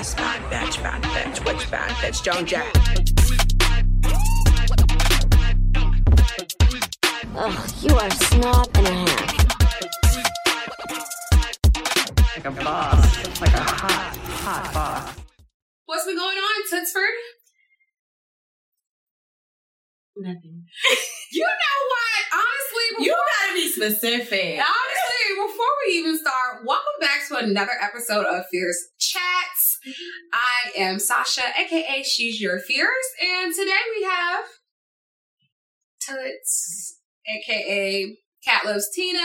Bust, bad bitch, bad bitch, which bad bitch, Joan Jack. Ugh, you are a snob and a half. Like a boss, like a hot, hot boss. What's been going on, Tutsford? Nothing. You know what? Honestly, before, You gotta be specific. honestly, before we even start, welcome back to another episode of Fierce Chats. I am Sasha, aka She's Your Fierce, and today we have Tuts, aka Cat Loves Tina,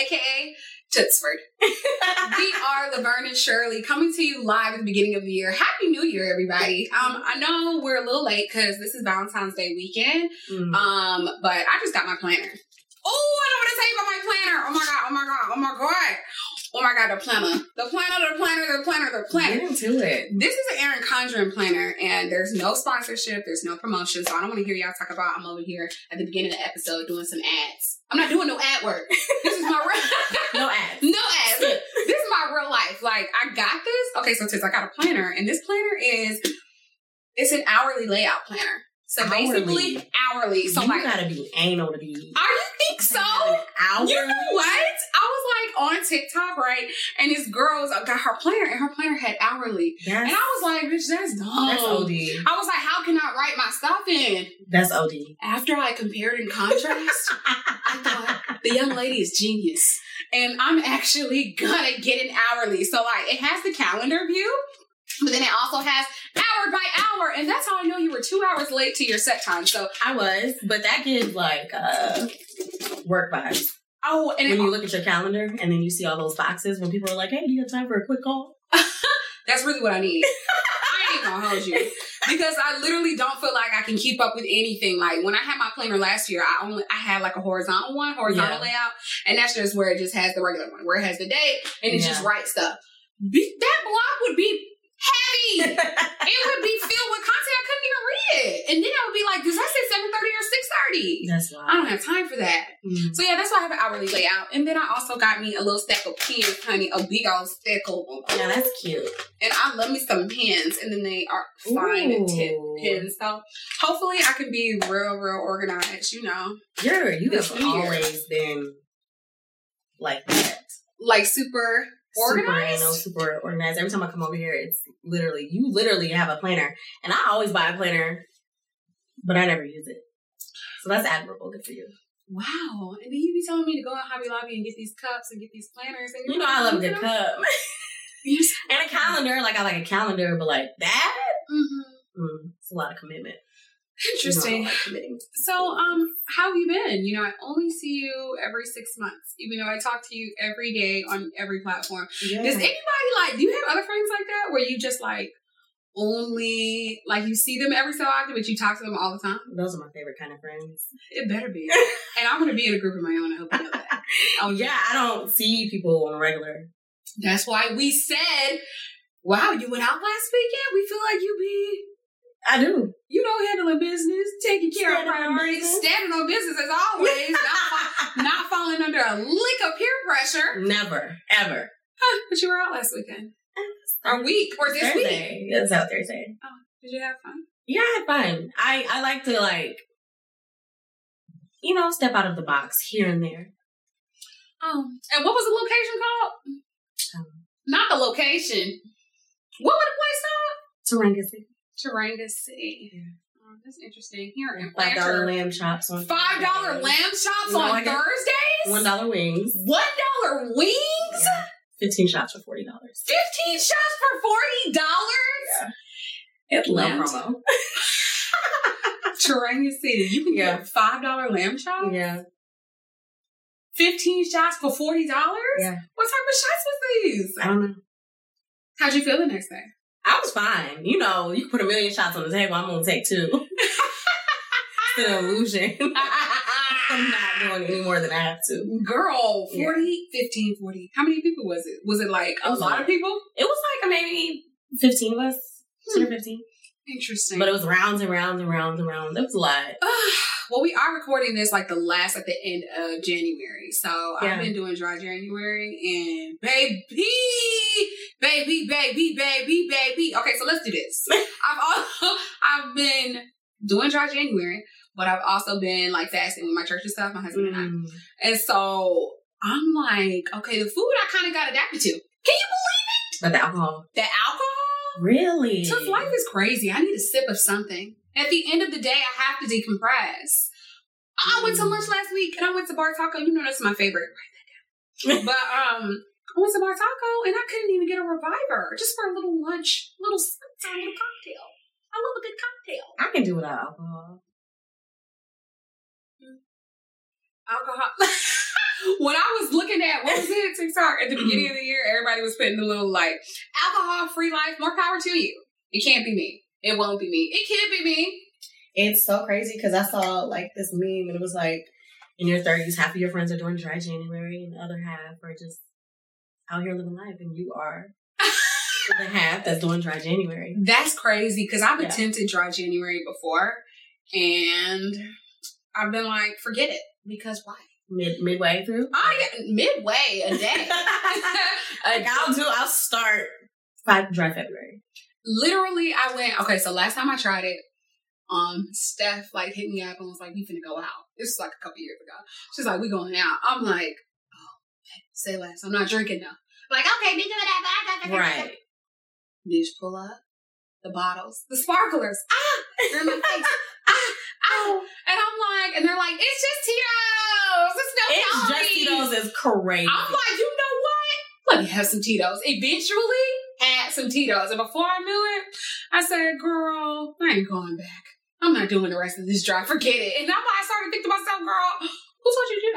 aka Tutsford. we are Laverne and Shirley coming to you live at the beginning of the year. Happy New Year, everybody. Um, I know we're a little late because this is Valentine's Day weekend. Mm. Um, but I just got my planner. Oh, I don't want to tell you about my planner. Oh my god, oh my god, oh my god. Oh my god, the planner. The planner, the planner, the planner, the planner. Get into it. This is an Erin Condren planner, and there's no sponsorship, there's no promotion, so I don't want to hear y'all talk about I'm over here at the beginning of the episode doing some ads. I'm not doing no ad work. This is my real No ads. no ads. This is my real life. Like I got this. Okay, so Tiz, I got a planner, and this planner is it's an hourly layout planner. So basically Hourly. hourly. So you like gotta be anal to be. are you think so? Hour. You know what? I was like on TikTok, right? And this girl's uh, got her planner, and her planner had hourly. And I was like, bitch, that's dumb. that's OD. I was like, how can I write my stuff in? That's OD. After I compared and contrast, I thought the young lady is genius. And I'm actually gonna get an hourly. So like it has the calendar view, but then it also has hour by hour. And that's how I know you were two hours late to your set time. So I was, but that gives like uh work vibes. oh and When it, you look at your calendar and then you see all those boxes when people are like, "Hey, you got time for a quick call?" that's really what I need. I ain't gonna hold you. Because I literally don't feel like I can keep up with anything. Like when I had my planner last year, I only I had like a horizontal one, horizontal Yeah. layout, and that's just where it just has the regular one, where it has the date and it just Yeah. writes stuff. Be- that block would be heavy. it would be filled with content I couldn't even read it, and then I would be like, "Does that say seven thirty or six 30? That's why. I don't have time for that. Mm. So yeah, that's why I have an hourly layout. And then I also got me a little stack of pens, honey, a big old stack of them. Yeah, that's cute. And I love me some pens, and then they are fine Ooh. tip pens. So hopefully I can be real, real organized. You know, You're you have year. always been like that. like super organized. Super super organized. Every time I come over here, it's literally you literally have a planner, and I always buy a planner, but I never use it. So that's admirable. Good for you. Wow. And then you be telling me to go in Hobby Lobby and get these cups and get these planners. And You know I love a good cup and a calendar. Like I like a calendar, but like that, hmm mm, it's a lot of commitment. Interesting. You know, I like. So, um, how have you been? You know, I only see you every six months, even though I talk to you every day on every platform. Yeah. Does anybody like? Do you have other friends like that where you just like only like you see them every so often, but you talk to them all the time? Those are my favorite kind of friends. It better be. and I'm gonna be in a group of my own. I hope you know that. Oh yeah, I don't see people on a regular. That's why we said, "Wow, you went out last weekend. We feel like you be." I do. You know, handling business, taking care Standing of priorities, standing on business as always, not, not falling under a lick of peer pressure. Never, ever. Huh, but you were out last weekend. Or week. Or this week. Thursday. It's out Thursday. Oh, did you have fun? Yeah, I had fun. I I like to like, you know, step out of the box here and there. Oh. And what was the location called? Um, Not the location. What was the place called? Taranga Taranga City. Oh, that's interesting. Here in Five dollar lamb chops on Five dollar lamb chops No, on Thursdays? One dollar wings. One dollar wings? Fifteen shots for forty dollars. Fifteen shots for forty dollars? No Atlanta. promo. Taranga City. You can Yeah. get five dollar lamb chops? Yeah. Fifteen shots for forty dollars? Yeah. What type of shots was these? I don't know. How'd you feel the next day? I was fine. You know, you can put a million shots on the table. I'm gonna take two. it's an illusion. I'm not doing any more than I have to. Girl, Yeah. 15, 40. How many people was it? Was it like a was lot of people? It was like maybe fifteen of us, or hmm. fifteen. Interesting. But it was rounds and rounds and rounds and rounds. It was a lot. well, we are recording this like the last at the end of January. So Yeah. I've been doing dry January and baby, baby, baby, baby, baby. Okay, so let's do this. I've also I've been doing dry January, but I've also been like fasting with my church and stuff, my husband and I. Mm. And so I'm like, okay, the food I kind of got adapted to. Can you believe it? But the alcohol. The alcohol? Really? Since life is crazy, I need a sip of something. At the end of the day, I have to decompress. I went to Mm. lunch last week and I went to Bar Taco. You know that's my favorite. But um, I went to Bar Taco and I couldn't even get a reviver just for a little lunch, little spritz, little cocktail. I love a good cocktail. I can do without alcohol. alcohol. when I was looking at what was it TikTok at the beginning of the year, everybody was putting the little like alcohol free life. More power to you. It can't be me. It won't be me. It can't be me. It's so crazy because I saw like this meme and it was like, in your 30s, half of your friends are doing dry January and the other half are just out here living life and you are the half that's doing dry January. That's crazy because I've Yeah. attempted dry January before, and I've been like, forget it because why? Mid midway through. I midway a day. like I'll do I'll start five dry February. Literally I went okay, so last time I tried it, um, Steph like hit me up and was like, You finna go out. This was like a couple years ago. She's like, We going out. I'm like, Oh, say less. I'm not drinking now. Like, okay, be good at that. Right. Bitch, pull up the bottles, the sparklers. Ah, they're in my face. ah, ow. And I'm like, and they're like, it's just Tito's. It's no It's just. Tito's is crazy. I'm like, you know what? Let me have some Tito's. Eventually, some Tito's. And before I knew it, I said, girl, I ain't going back. I'm not doing the rest of this drive. Forget it. And why I started thinking to myself, girl, who told you to do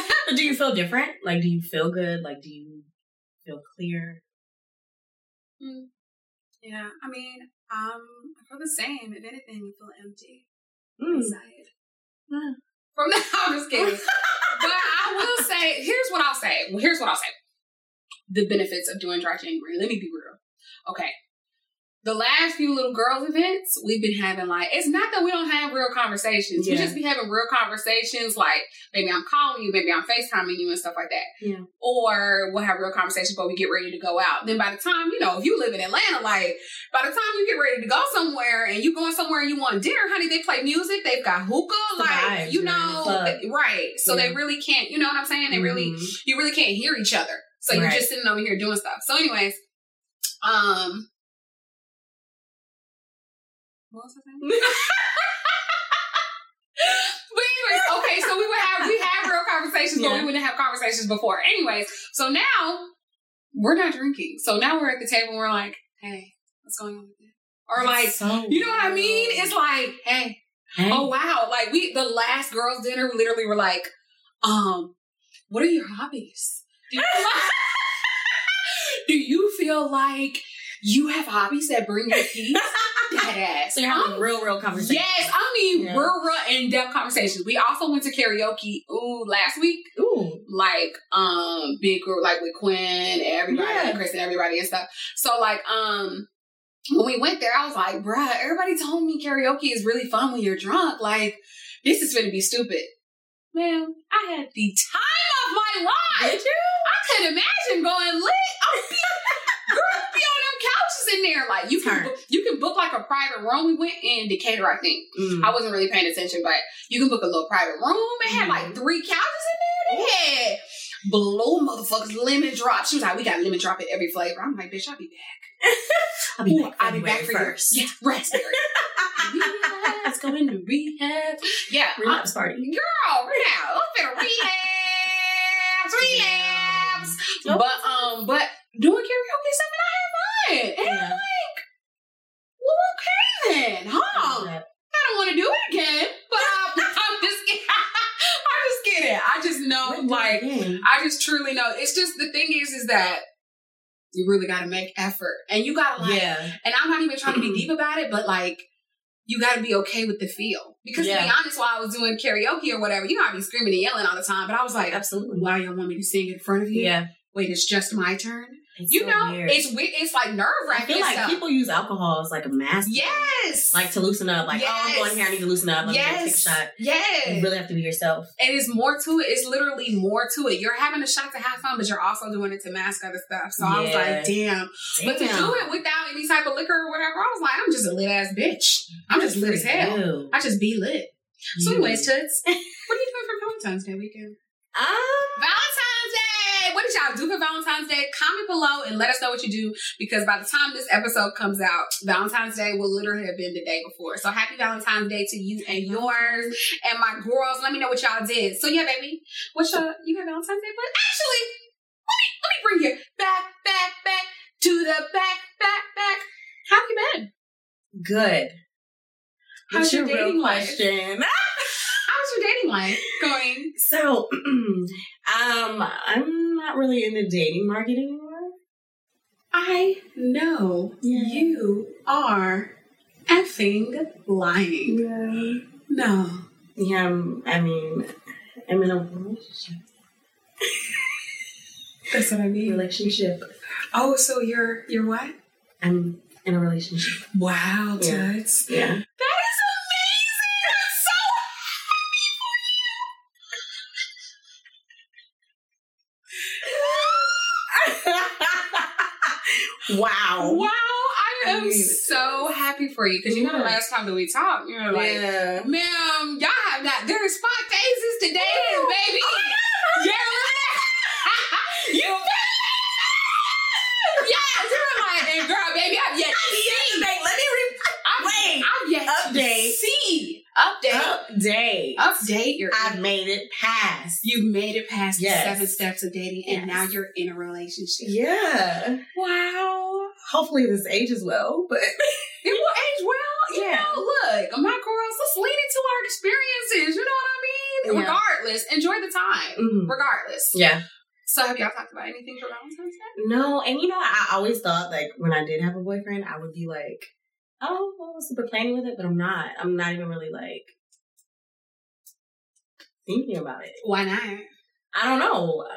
that? do you feel different? Like do you feel good? Like do you feel clear? Hmm. Yeah, I mean, um, I feel the same. If anything, I feel empty Mm. inside. Hmm. From now, I'm just kidding. but I will say, here's what I'll say. Here's what I'll say. The benefits of doing dry January. Let me be real. Okay. The last few little girls events, we've been having like, it's not that we don't have real conversations. We just be having real conversations like, maybe I'm calling you, maybe I'm FaceTiming you and stuff like that. Yeah. Or we'll have real conversations, but we get ready to go out. Then by the time, you know, if you live in Atlanta, like, by the time you get ready to go somewhere and you going somewhere and you want dinner, honey, they play music, they've got hookah, like, vibes, you know, right. So they really can't, you know what I'm saying? They really, Mhm. you really can't hear each other. So you're just sitting over here doing stuff. So, anyways, um, what was I saying? but anyways, okay, so we would have we have real conversations, but we wouldn't have conversations before. Anyways, so now we're not drinking. So now we're at the table and we're like, hey, what's going on with you? Or like, so you know what I mean? It's like, hey, Hey. Oh wow! Like we, the last girls' dinner, we literally were like, um, what are your hobbies? Do you, feel like you have hobbies that bring you peace? That ass. So you're having I'm- real, real conversations. Yes, I mean Yeah. real, real in-depth conversations. We also went to karaoke ooh last week, Ooh. like um big group, like with Quinn, everybody, Yeah. and Chris, and everybody and stuff. So like um when we went there, I was like, bruh, everybody told me karaoke is really fun when you're drunk. Like this is gonna be stupid. Man, I had the time of my life. Did you? I could imagine going lit. I'd be, girl, be on them couches in there. Like you can, book, you can book like a private room. We went in Decatur, I think. Mm. I wasn't really paying attention, but you can book a little private room. It had like Mhm. three couches in there. They had below motherfuckers lemon drop. She was like, "We got lemon drop in every flavor." I'm like, "Bitch, I'll be back. I'll be Ooh, back, I'll be back for February yours." Yeah, raspberry. Let's go into rehab. Yeah, I'm, Relapse party. girl, rehab. I'm finna relapse, relapse. Nope. But um, but doing karaoke stuff and I have fun. And I'm Yeah. like, well, okay then, huh? Yeah. I don't want to do it again, but um, I'm just kidding. I'm just kidding. I just know, Wouldn't do it like, again. I just truly know. It's just the thing is, is that you really got to make effort, and you got to like, yeah. and I'm not even trying to be deep about it, but like. You got to be okay with the feel because to be honest, while I was doing karaoke or whatever, you know, I'd be screaming and yelling all the time. But I was like, Absolutely. "Why y'all want me to sing in front of you? Yeah. Wait, it's just my turn. It's you so know, weird. it's. It's like nerve wracking. I feel like stuff. people use alcohol as like a mask. Yes. Like to loosen up. Like, oh, I'm going here. I need to loosen up. Me go take a yes. shot. Yes. You really have to be yourself. and it's more to it. It's literally more to it. You're having a shot to have fun, but you're also doing it to mask other stuff. So I was like, damn. But to do it without any type of liquor or whatever, I was like, I'm just a lit ass bitch. I'm just lit as hell. Ew. I just be lit. So, anyways, Toots, what are you doing for Valentine's Day weekend? Day! What y'all do for Valentine's Day? Comment below and let us know what you do because by the time this episode comes out, Valentine's Day will literally have been the day before. So happy Valentine's Day to you and yours and my girls. Let me know what y'all did. So yeah, baby, what's your you got Valentine's Day? But actually, let me let me bring you back, back, back to the back, back, back. How have you been? good. How's What's your your dating life? question? How's your dating life going? So, um, I'm not really in the dating market anymore. I know Yeah. you are effing lying. No. Yeah, I'm, I mean, I'm in a relationship. That's what I mean. Relationship. Oh, so you're you're what? I'm in a relationship. Wow, Yeah. Toots. Yeah. Wow. Wow, I am so happy for you because you know the last time that we talked, you were like, yeah. "Ma'am, y'all have not. There's five phases to dating, Ooh. baby. Yeah, you feel Yes, you were like, and girl, baby, I've yet to see. Wait, let me re- I've, Wait. I've yet Update. to see. Update. Update. Your. I've made it past. You've made it past Yes. the seven steps of dating, and Yes. now you're in a relationship. Yeah. Wow. Hopefully this ages well, but It will age well. You Yeah. know, look, my girls, let's lean into our experiences. You know what I mean? Yeah. Regardless, enjoy the time. Mhm. Regardless. yeah. So, have y'all talked about anything for Valentine's Day? No, and you know, I always thought like when I did have a boyfriend, I would be like, oh, well, I was super planning with it, but I'm not. I'm not even really like thinking about it. Why not? I don't know. Uh,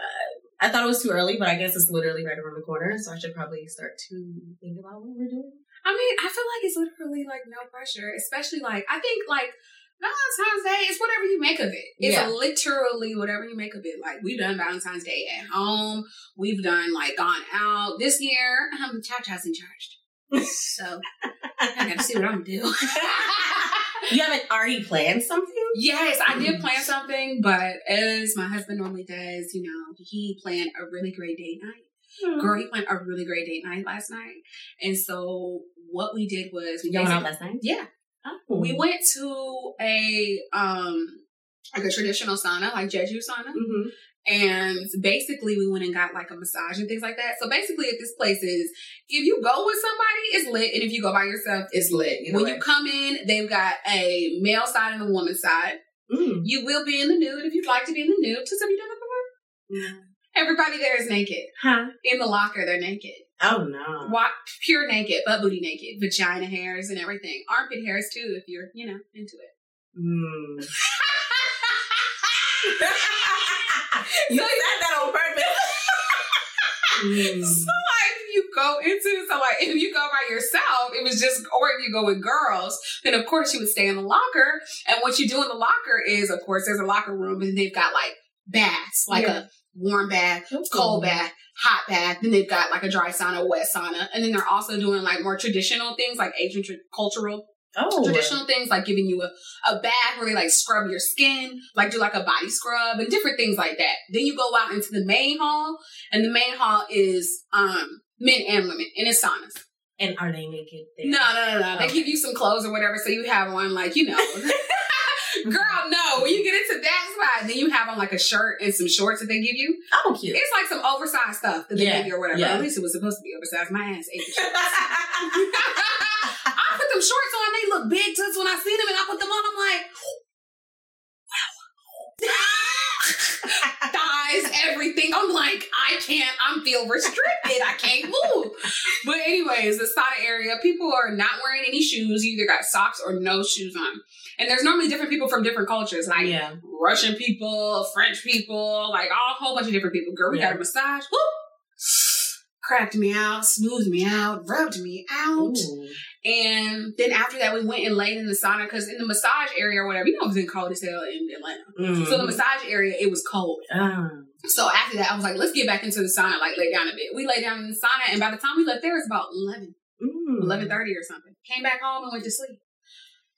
I thought it was too early, but I guess it's literally right around the corner, so I should probably start to think about what we're doing. I mean, I feel like it's literally like no pressure, especially like I think like Valentine's Day is whatever you make of it. It's Yeah. literally whatever you make of it. Like we've done Valentine's Day at home. We've done like gone out this year. Um, Cha Cha's in charge, so I got to see what I'm gonna do. You haven't already planned something? Yes, I did plan something, but as my husband normally does, you know, he planned a really great date night. Girl, he planned a really great date night last night, and so what we did was we went last night? yeah. Oh. We went to a um like a traditional sauna, like Jeju sauna, hmm and basically we went and got like a massage and things like that. So basically, at this place is if you go with somebody, it's lit, and if you go by yourself, it's lit. When you come in, they've got a male side and a woman side. Mm. You will be in the nude if you'd like to be in the nude. Just have you done it before? No. Everybody there is naked. Huh? In the locker, they're naked. Oh no. Wa- pure naked, butt booty naked, vagina hairs and everything. Armpit hairs too, if you're, you know, into it. Mm. you said that on purpose. Mm. So like if you go into so like if you go by yourself, it was just or if you go with girls, then of course you would stay in the locker. And what you do in the locker is of course there's a locker room and they've got like baths, like Yeah. a warm bath, cold bath, hot bath. Then they've got like a dry sauna, wet sauna, and then they're also doing like more traditional things like Asian tra- cultural Oh. traditional things like giving you a, a bath where they like scrub your skin, like do like a body scrub and different things like that. Then you go out into the main hall, and the main hall is um men and women, and it's saunas. And are they naked there? No, no, no, no. They give you some clothes or whatever, so you have on like you know. Girl, no. When you get into that spot, then you have on like a shirt and some shorts that they give you. Oh, cute. It's like some oversized stuff that they Yeah, give you or whatever. yeah. At least it was supposed to be oversized. My ass ate the shorts. Shorts on. They look big toots when I see them, and I put them on. I'm like, wow. Thighs, everything. I'm like, I can't. I'm feel restricted. I can't move. But anyways, the sauna area, people are not wearing any shoes. You either got socks or no shoes on. And there's normally different people from different cultures, like yeah. Russian people, French people, like all a whole bunch of different people. Girl, we Yeah. got a massage. Woo! cracked me out, smoothed me out, rubbed me out. Ooh. And then after that, we went and laid in the sauna because in the massage area or whatever, you know, it was in cold as hell in Atlanta. Mm. So the massage area, it was cold. Um, So after that, I was like, let's get back into the sauna, like lay down a bit. We lay down in the sauna, and by the time we left there, it was about 11, mm. 11.30 or something. Came back home and went to sleep.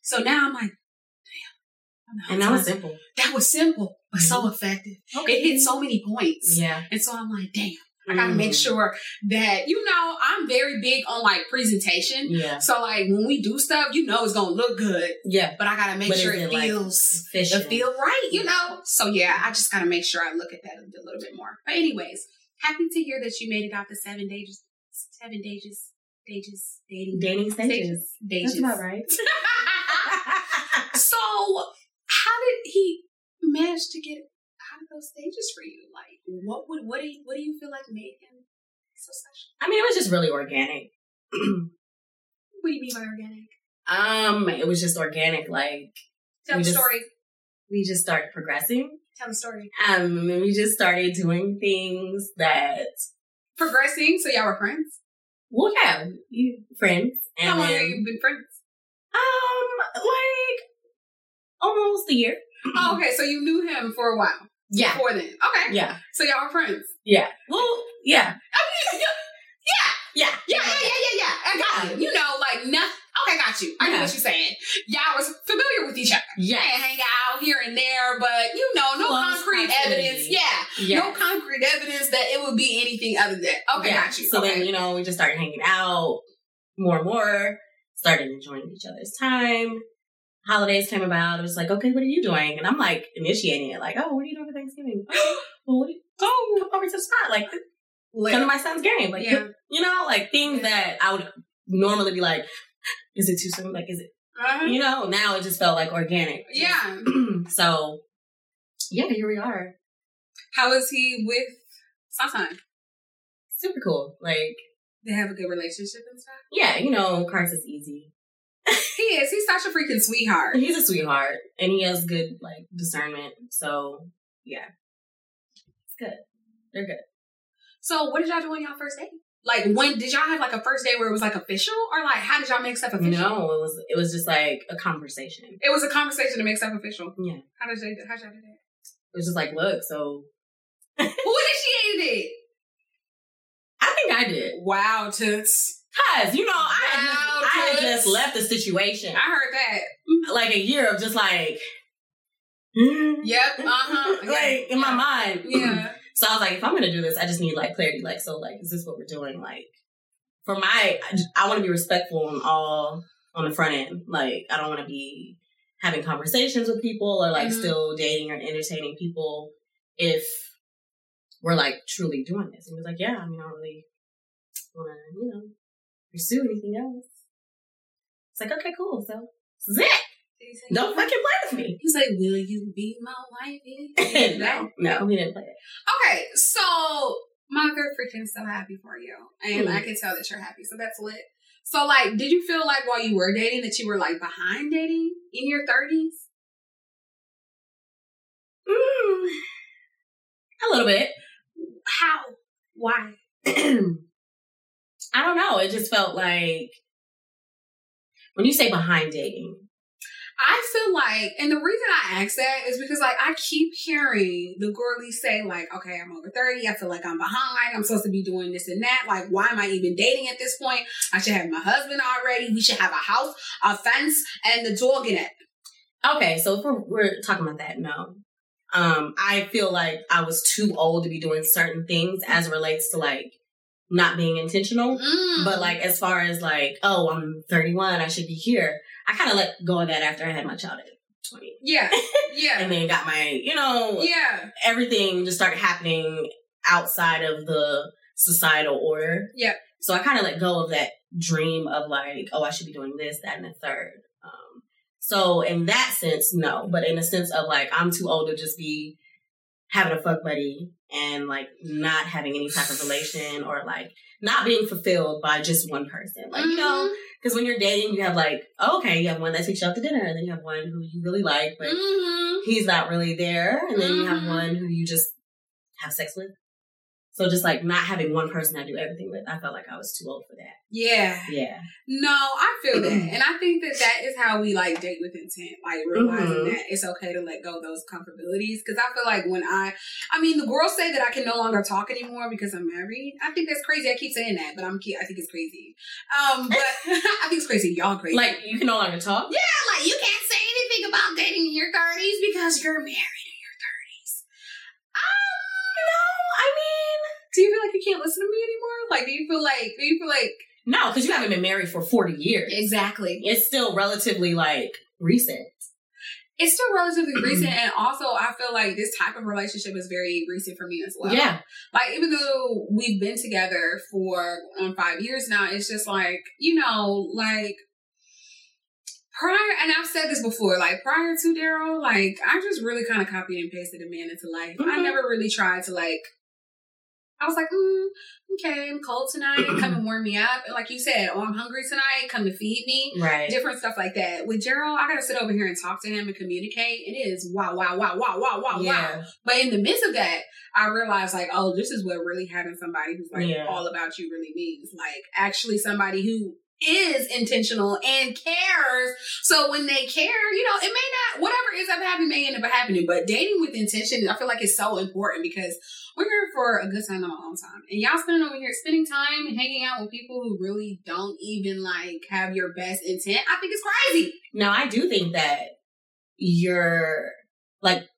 So now I'm like, damn. And that was simple. that was simple, but so effective. It hit so many points. Yeah. And so I'm like, damn, I gotta make Mm. sure that, you know, I'm very big on like presentation. Yeah. So like when we do stuff, you know it's gonna look good, Yeah. but I gotta make But sure it it, feels Efficient. it feel right, you know. So yeah, I just gotta make sure I look at that a little bit more. But anyways, happy to hear that you made it out the seven days, seven days, days dating, Dating stages. dages. That's about right. so how did he manage to get those stages for you? Like, what would what do you, what do you feel like made him so special? I mean, it was just really organic. What do you mean by organic? um, it was just organic. Like Tell the just- story. we just started progressing. Tell the story. Um, and we just started doing things that, Progressing. So y'all were friends. well, yeah, you friends. And How long then, have you been friends? Um, like almost a year. Oh, okay. So you knew him for a while Yeah, before then. Okay. yeah, So y'all were friends. yeah. Well, yeah, oh, I mean, yeah, yeah, yeah, yeah, yeah, yeah, yeah. I got it. You know, like nothing. Okay, got you. I know Yeah. what you're saying. Y'all was familiar with each other. yeah, and hang out here and there, but you know, no Close concrete evidence. Yeah, yeah. no concrete evidence that it would be anything other than okay, Yeah. got you. So okay. then, you know, we just started hanging out more and more, started enjoying each other's time. Holidays came about. It was like, okay, what are you doing? And I'm like initiating it, like, oh, what are you doing for Thanksgiving? Okay, well, what are you, oh, come over to the spot, like, come to my son's game, like, yeah. you know, like things that I would normally be like, is it too soon? Like, is it, Uh-huh. you know? Now it just felt like organic. Yeah. so, yeah, here we are. How is he with Sunshine? Super cool. Like, They have a good relationship and stuff. yeah, you know, cards is easy. He is. He's such a freaking sweetheart. He's a sweetheart and he has good like discernment. So yeah. It's good. They're good. So, what did y'all do on y'all first date? Like, when did y'all have like a first date where it was like official, or like how did y'all make stuff official? No, it was it was just like a conversation. It was a conversation to make stuff official. Yeah. How did they? How did y'all do that? It was just like, look, so Who initiated it? I think I did. Wow, toots. Cause, you know, I had, just, I had just left the situation. I heard that. Like a year of just like Yep. Uh huh. like in my mind. Yeah. So I was like, if I'm gonna do this, I just need like clarity. Like, so like, is this what we're doing? Like, for my, I, I want to be respectful on all on the front end. Like, I don't want to be having conversations with people or like Mhm. still dating or entertaining people if we're like truly doing this. And he was like, yeah, I mean, I don't really want to, you know, pursue anything else. It's like, okay, cool. So this is it. Don't fucking play with me. He's like, "Will you be my wife?" no, no, he didn't play it. Okay, so my good freaking so happy for you, and Hmm. I can tell that you're happy. So that's lit. So like, did you feel like while you were dating that you were like behind dating in your thirties? Mm, a little bit. How? Why? I don't know. It just felt like when you say behind dating, I feel like, and the reason I ask that is because like I keep hearing the girlies say like, okay, I'm over 30. I feel like I'm behind. I'm supposed to be doing this and that. Like, why am I even dating at this point? I should have my husband already. We should have a house, a fence, and the dog in it. okay, so if we're, we're talking about that, no. Um, I feel like I was too old to be doing certain things as it relates to like not being intentional. Mm. But like as far as like, oh, I'm 31, I should be here. I kind of let go of that after I had my child at 20. yeah, yeah, And then got my, you know, yeah, everything just started happening outside of the societal order. Yeah. So I kind of let go of that dream of like, oh, I should be doing this, that, and the third. Um, so in that sense, no. But in the sense of like, I'm too old to just be having a fuck buddy and like not having any type of relation or like not being fulfilled by just one person. Like, you know, because when you're dating, you have like, oh, okay, you have one that takes you out to dinner, and then you have one who you really like, but hmm he's not really there, and then you have Mhm. one who you just have sex with. So just like not having one person I do everything with, I felt like I was too old for that. Yeah. Yeah. No, I feel that. And I think that that is how we like date with intent, like realizing Mhm. that it's okay to let go of those comfortabilities. Cause I feel like when I, I mean, the girls say that I can no longer talk anymore because I'm married. I think that's crazy. I keep saying that, but I'm, I think it's crazy. Um, but I think it's crazy. Y'all crazy. Like you can no longer talk. yeah, like you can't say anything about dating in your 30s because you're married in your 30s. Um, no, I mean, do you feel like you can't listen to me anymore? Like, do you feel like, do you feel like, No, because you haven't been married for forty years. exactly. It's still relatively like recent. it's still relatively recent and also i feel like this type of relationship is very recent for me as well Yeah. like even though we've been together for on five years now it's just like you know like prior and i've said this before like prior to daryl like i just really kind of copied and pasted a man into life i Mhm. never really tried to like I was like, mm, okay, I'm cold tonight. Come and warm me up. And like you said, oh, I'm hungry tonight. Come to feed me Right. different stuff like that. With Gerald, I gotta sit over here and talk to him and communicate. It is wow, wow, wow, wow, wow, wow, wow. But in the midst of that, I realized like, oh, this is what really having somebody who's like Yeah. all about you really means. Like actually somebody who is intentional and cares. So when they care, you know, it may not whatever is up happening may end up happening. But dating with intention, I feel like it's so important because we're here for a good time and a long time. And y'all spending over here spending time hanging out with people who really don't even like have your best intent. I think it's crazy. Now I do think that you're like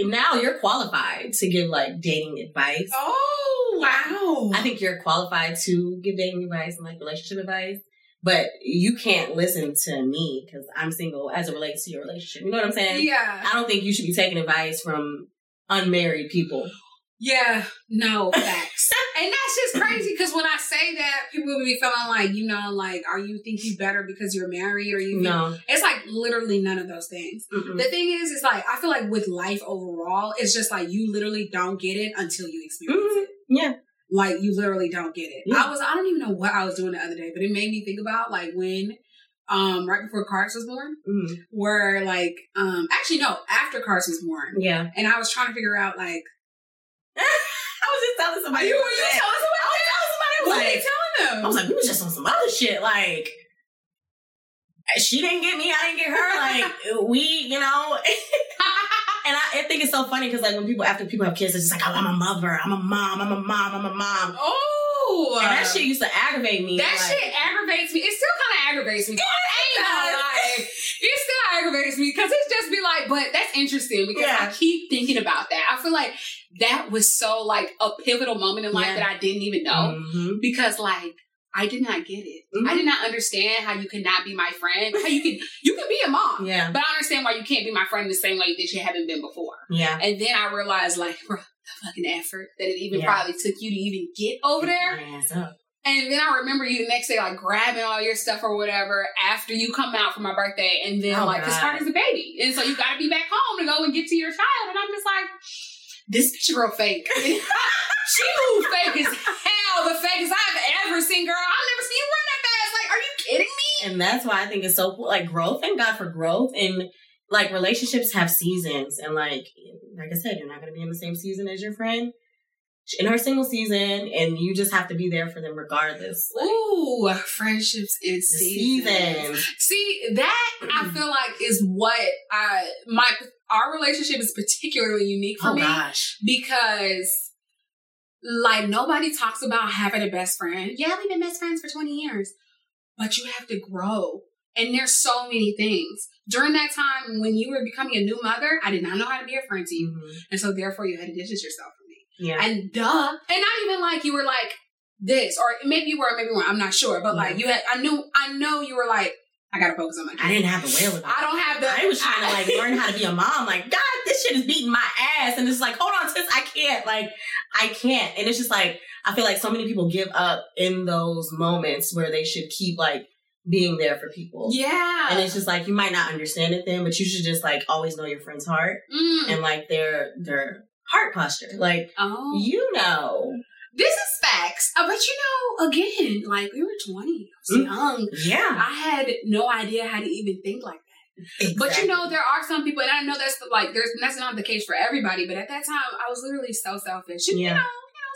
now you're qualified to give like dating advice. Oh wow. I think you're qualified to give dating advice and like relationship advice, but you can't listen to me because I'm single as it relates to your relationship. You know what I'm saying? Yeah. I don't think you should be taking advice from unmarried people. Yeah, no facts, and that's just crazy because when I say that, people will be feeling like, you know, like, are you think you better because you're married, or you? No. it's like literally none of those things. Mm-mm. The thing is, it's like I feel like with life overall, it's just like you literally don't get it until you experience Mhm. it. Yeah. Like you literally don't get it. Yeah. I was I don't even know what I was doing the other day, but it made me think about like when, um, right before Carts was born, Mhm. where like, um, actually no, after Carts was born, Yeah. and I was trying to figure out like, I was just telling somebody. you, were you telling somebody? I was telling somebody, I was What are you like, telling them? I was like, we was just on some other shit. Like, she didn't get me, I didn't get her. Like, we, you know. and I, I think it's so funny because, like, when people, after people have kids, it's just like, oh, I'm a mother, I'm a mom, I'm a mom, I'm a mom. oh, And that shit used to aggravate me. that like, shit aggravates me. It still kind of aggravates me. I ain't. It still aggravates me because it's just be like, but that's interesting because I keep thinking about that. I feel like that was so like a pivotal moment in life Yeah. that I didn't even know Mhm. because like. I did not get it. Mhm. I did not understand how you could not be my friend. How you can you can be a mom, Yeah. but I understand why you can't be my friend the same way that you haven't been before. Yeah. And then I realized, like, bro, the fucking effort that it even Yeah. probably took you to even get over there. My ass up. And then I remember you the next day, like grabbing all your stuff or whatever after you come out for my birthday. And then, Oh, like, because God. Carter's a baby. And so you got to be back home to go and get to your child. And I'm just like, this bitch real fake. she moved fake as hell, the fakest I've ever seen, girl. I've never seen you run that fast. Like, are you kidding me? And that's why I think it's so cool. Like growth, thank God for growth. And like relationships have seasons. And like, like I said, you're not to be in the same season as your friend in her single season. And you just have to be there for them regardless. Like, Ooh, friendships seasons. seasons. See, that I feel like is what I my our relationship is particularly unique for Oh me gosh. because like nobody talks about having a best friend. Yeah, we've been best friends for 20 years. But you have to grow. And there's so many things. During that time when you were becoming a new mother, I did not know how to be a friend to you. Mhm. And so therefore you had to distance yourself. Yeah. And duh. And not even like you were like this, or maybe you were, maybe you weren't. I'm not sure. But like you had, I knew, I know you were like, I gotta focus on my kids. I didn't have the it. I don't have the. I was trying to like learn how to be a mom. Like, God, this shit is beating my ass. And it's like, hold on, sis, I can't. Like, I can't. And it's just like, I feel like so many people give up in those moments where they should keep like being there for people. Yeah. And it's just like you might not understand it then, but you should just like always know your friend's heart Mm. and like their their heart posture. Like Oh. you know. This is facts. Uh, but you know, again, like we were 20. I was Mm. young. Yeah. I had no idea how to even think like that. But you know, there are some people, and I know that's like, there's that's not the case for everybody. But at that time, I was literally so selfish. Yeah. You know,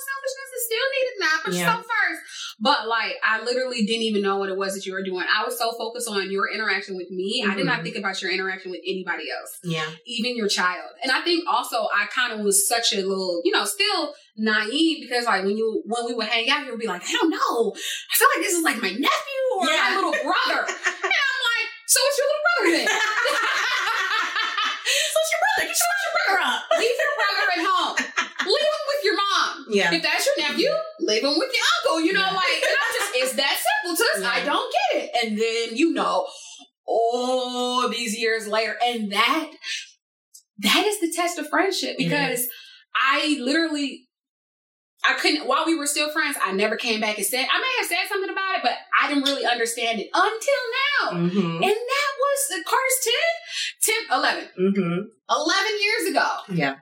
selfishness is still needed now. Put Yeah. yourself first. But like, I literally didn't even know what it was that you were doing. I was so focused on your interaction with me. I did not Mhm. think about your interaction with anybody else, Yeah. even your child. And I think also I kind of was such a little, you know, still naive because like when you when we would hang out, you would be like, I don't know. I feel like this is like my nephew or Yeah. my little brother. and I'm like, so what's your little brother then? So what's your brother? Get your brother up. Leave your brother at home. Leave him with your mom. Yeah. If that's your nephew, leave him with your uncle. You know, Yeah. like and I'm just it's that simple to us. Yeah. I don't get it. And then you know, all these years later, and that that is the test of friendship because I literally I couldn't while we were still friends, I never came back and said I may have said something about it, but I didn't really understand it until now. Mm-hmm. And that was Carter's 10, 10, 11. Mm-hmm. 11 years ago. Yeah.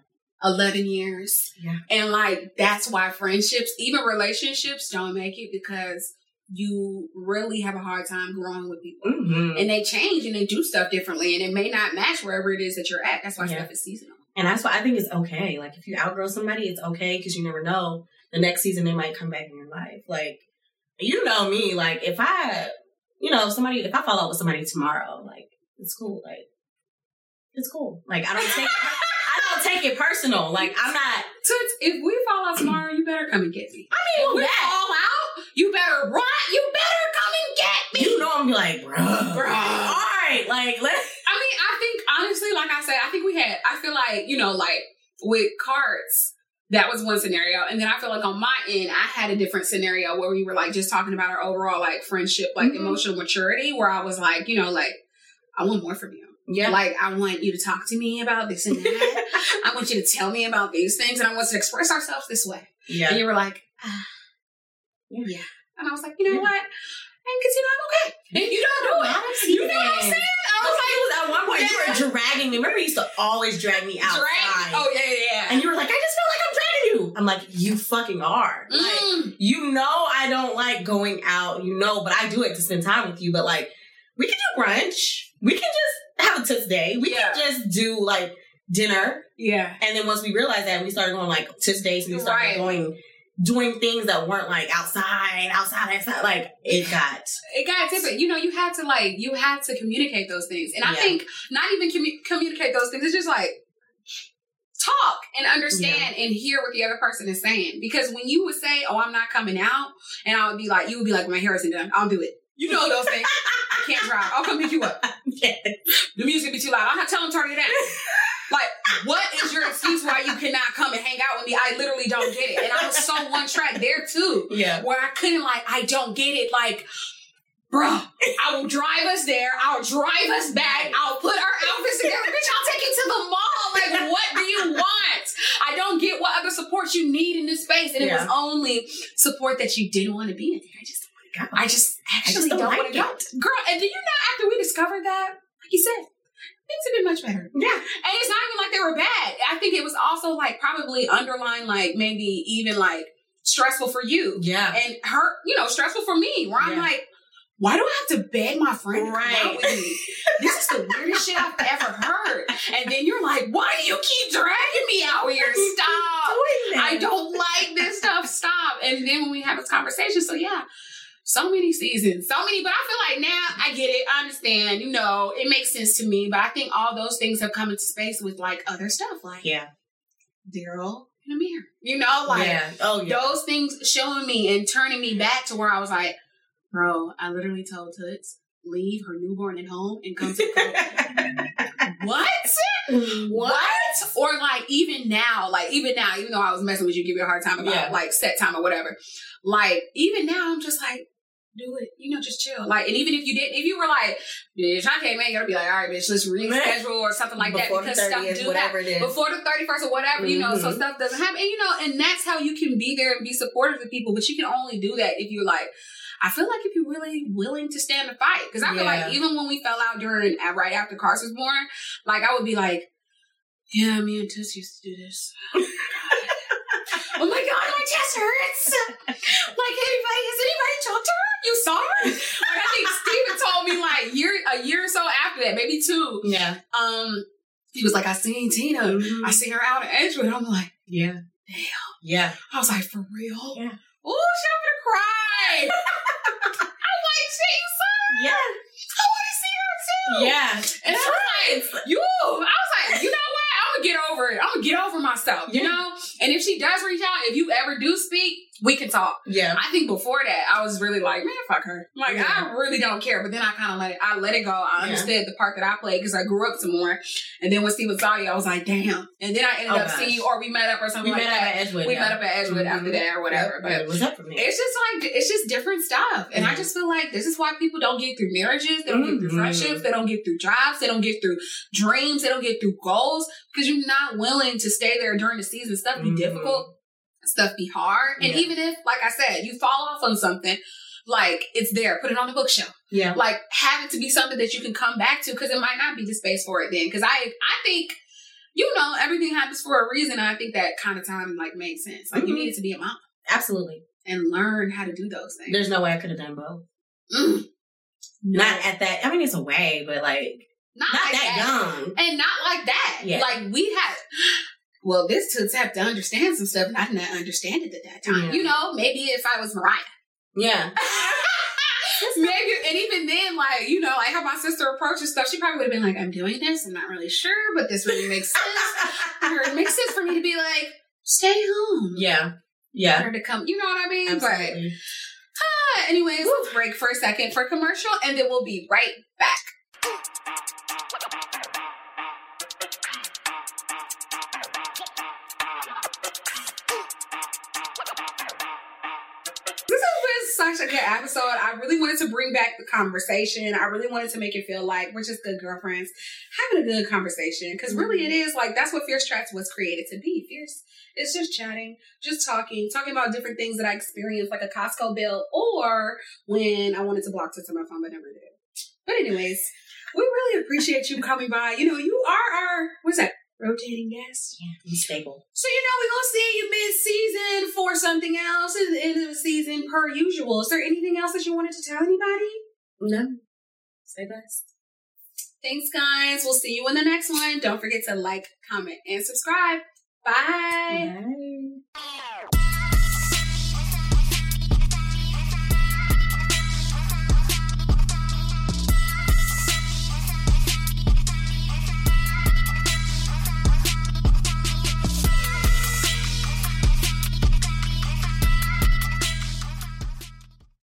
11 years. Yeah. And like, that's why friendships, even relationships, don't make it because you really have a hard time growing with people. Mm-hmm. And they change and they do stuff differently and it may not match wherever it is that you're at. That's why Yeah. stuff is seasonal. And that's why I think it's okay. Like if you outgrow somebody, it's okay because you never know. The next season they might come back in your life. Like you know me. Like if I, you know, if somebody, if I fall out with somebody tomorrow, like it's cool. Like it's cool. Like I don't take, take it personal. Like I'm not. Toots, if we fall out tomorrow, you better come and get me. I mean, If we that, fall out, you better run. You better come and get me. you know, I'm like, bro, Bruh. All right, like let's. I mean, I think honestly, like I said, I think we had. I feel like you know, like with cards, that was one scenario, and then I feel like on my end, I had a different scenario where we were like just talking about our overall like friendship, like Mhm. emotional maturity, where I was like, you know, like I want more from you. Yeah. Like I want you to talk to me about this and that. I want you to tell me about these things, and I want us to express ourselves this way. yeah. And you were like, ah, Yeah. yeah. And I was like, you know Yeah. what? And you know I'm okay. And you don't do it. You know what I'm saying? I was like, at one point you were dragging me. Remember, you used to always drag me outside. drag. Oh yeah, yeah, yeah. And you were like, I just feel like I'm dragging you. I'm like, you fucking are. Like, Mm. you know I don't like going out, you know, but I do it to spend time with you. But like, we can do brunch. We can just have a day. We Yeah. can just do like dinner. Yeah. And then once we realized that, we started going like tooth days and we started Right. going doing things that weren't like outside, outside, outside. Like it got It got different. You know, you had to like, you had to communicate those things. And I Yeah. think not even commu- communicate those things. It's just like talk and understand and hear what the other person is saying. Because when you would say, "Oh, I'm not coming out," and I would be like, you would be like, "My hair isn't done. I'll do it." You know those things. I can't drive. I'll come pick you up. yeah. The music be too loud. I'm tell them turn it down. Like, what is your excuse why you cannot come and hang out with me? I literally don't get it. And I was so one track there too, Yeah. where I couldn't like, I don't get it. Like, bruh, I will drive us there. I'll drive us back. I'll put our outfits together. Bitch, I'll take you to the mall. Like, what do you want? I don't get what other support you need in this space. And it was only support that you didn't want to be in there. I just, I just actually just don't don't, like want to go. Girl, and do you know after we discovered that, like you said, things have been much better. Yeah. And it's not even like they were bad. I think it was also like probably underlying, like maybe even like stressful for you Yeah. and her, you know, stressful for me. Where I'm Yeah. like, why do I have to beg my friend to come out with me? This is the weirdest shit I've ever heard. And then you're like, why do you keep dragging me out here? Stop. I don't like this stuff. Stop. And then when we have this conversation, so yeah, so many seasons, so many. But I feel like now I get it. I understand. You know, it makes sense to me. But I think all those things have come into space with like other stuff, like Yeah. Daryl and Amir. You know, like yeah. Oh yeah. those things showing me and turning me back to where I was like, bro, I literally told Toots leave her newborn at home and come to the what? What? Or like even now, like even now, even though I was messing with you, give you a hard time about Yeah. like set time or whatever. Like even now, I'm just like, do it. You know, just chill. Like, and even if you didn't, if you were like, bitch, I make it, I'd be like, all right, bitch, let's reschedule or something like Before that because stuff do whatever happen it is. before the 31st or whatever, you know, so Mhm. stuff doesn't happen. And, you know, and that's how you can be there and be supportive of people, but you can only do that if you're like, I feel like if you're really willing to stand the fight. Because I feel Yeah. like even when we fell out during, right after Cars was born, like I would be like, yeah, me and Tuss used to do this. oh my God, my chest hurts. Like anybody, has anybody talked to her? You saw her? Like I think Steven told me like year, a year or so that. Yeah. Um, he was like, I seen Tina. Mhm. I see her out at Edgewood. I'm like, Yeah. Damn. Yeah. I was like, for real? Yeah. Oh, she gonna cry. I'm like, Jesus, Yeah. I want to see her too. Yeah. And I was like, you, I was like, you know what? I'm gonna get over it. I'm gonna get over myself, you know? And if she does reach out, if you ever do speak, we can talk. Yeah. I think before that, I was really like, man, fuck her. Like, Yeah. I really don't care. But then I kind of let it, I let it go. I Yeah. understood the part that I played because I grew up some more. And then when Steven saw you, I was like, damn. And then I ended Oh, up gosh. seeing you, or we met up or something We like met up that. at Edgewood. we yeah. met up at Edgewood after Mhm. that or whatever. But was up for me. it's just like it's just different stuff, and I Mhm. just feel like this is why people don't get through marriages. They don't get through Mhm. friendships. They don't get through jobs. They don't get through dreams. They don't get through goals because you're not willing to stay there during the season. Stuff be Mhm. difficult. Stuff be hard, and Yeah. even if, like I said, you fall off on something, like it's there. Put it on the bookshelf. yeah. Like have it to be something that you can come back to because it might not be the space for it then. Because I, I think. You know, everything happens for a reason. And I think that kind of time like made sense. Like you Mhm. needed to be a mom Absolutely. and learn how to do those things. There's no way I could have done both. Mm. Not at that. I mean, it's a way, but like not, not like that young. and not like that. Yeah. Like we had. Well, this toots have to understand some stuff, and I didn't understand it at that time. Yeah. You know, maybe if I was Mariah, Yeah. maybe, and even then, like you know, like how my sister approaches stuff, she probably would have been like, "I'm doing this. I'm not really sure, but this really makes sense. or it makes sense for me to be like, stay home, yeah. for Yeah. her to come. You know what I mean? Absolutely. But uh, anyways, let's break for a second for commercial, and then we'll be right back. Such a good episode. I really wanted to bring back the conversation. I really wanted to make it feel like we're just good girlfriends having a good conversation. Because really, it mm-hmm. is like that's what Fierce Chats was created to be. Fierce it's just chatting, just talking, talking about different things that I experienced, like a Costco bill, or when I wanted to block to my phone but never did. But anyways, we really appreciate you coming by. You know, you are our what's that? Rotating guest. Yeah. Stable. So you know we're gonna see you mid-season for something else at the end of the season per usual. Is there anything else that you wanted to tell anybody? No. Say best. Thanks, guys. We'll see you in the next one. Don't forget to like, comment, and subscribe. Bye. Bye.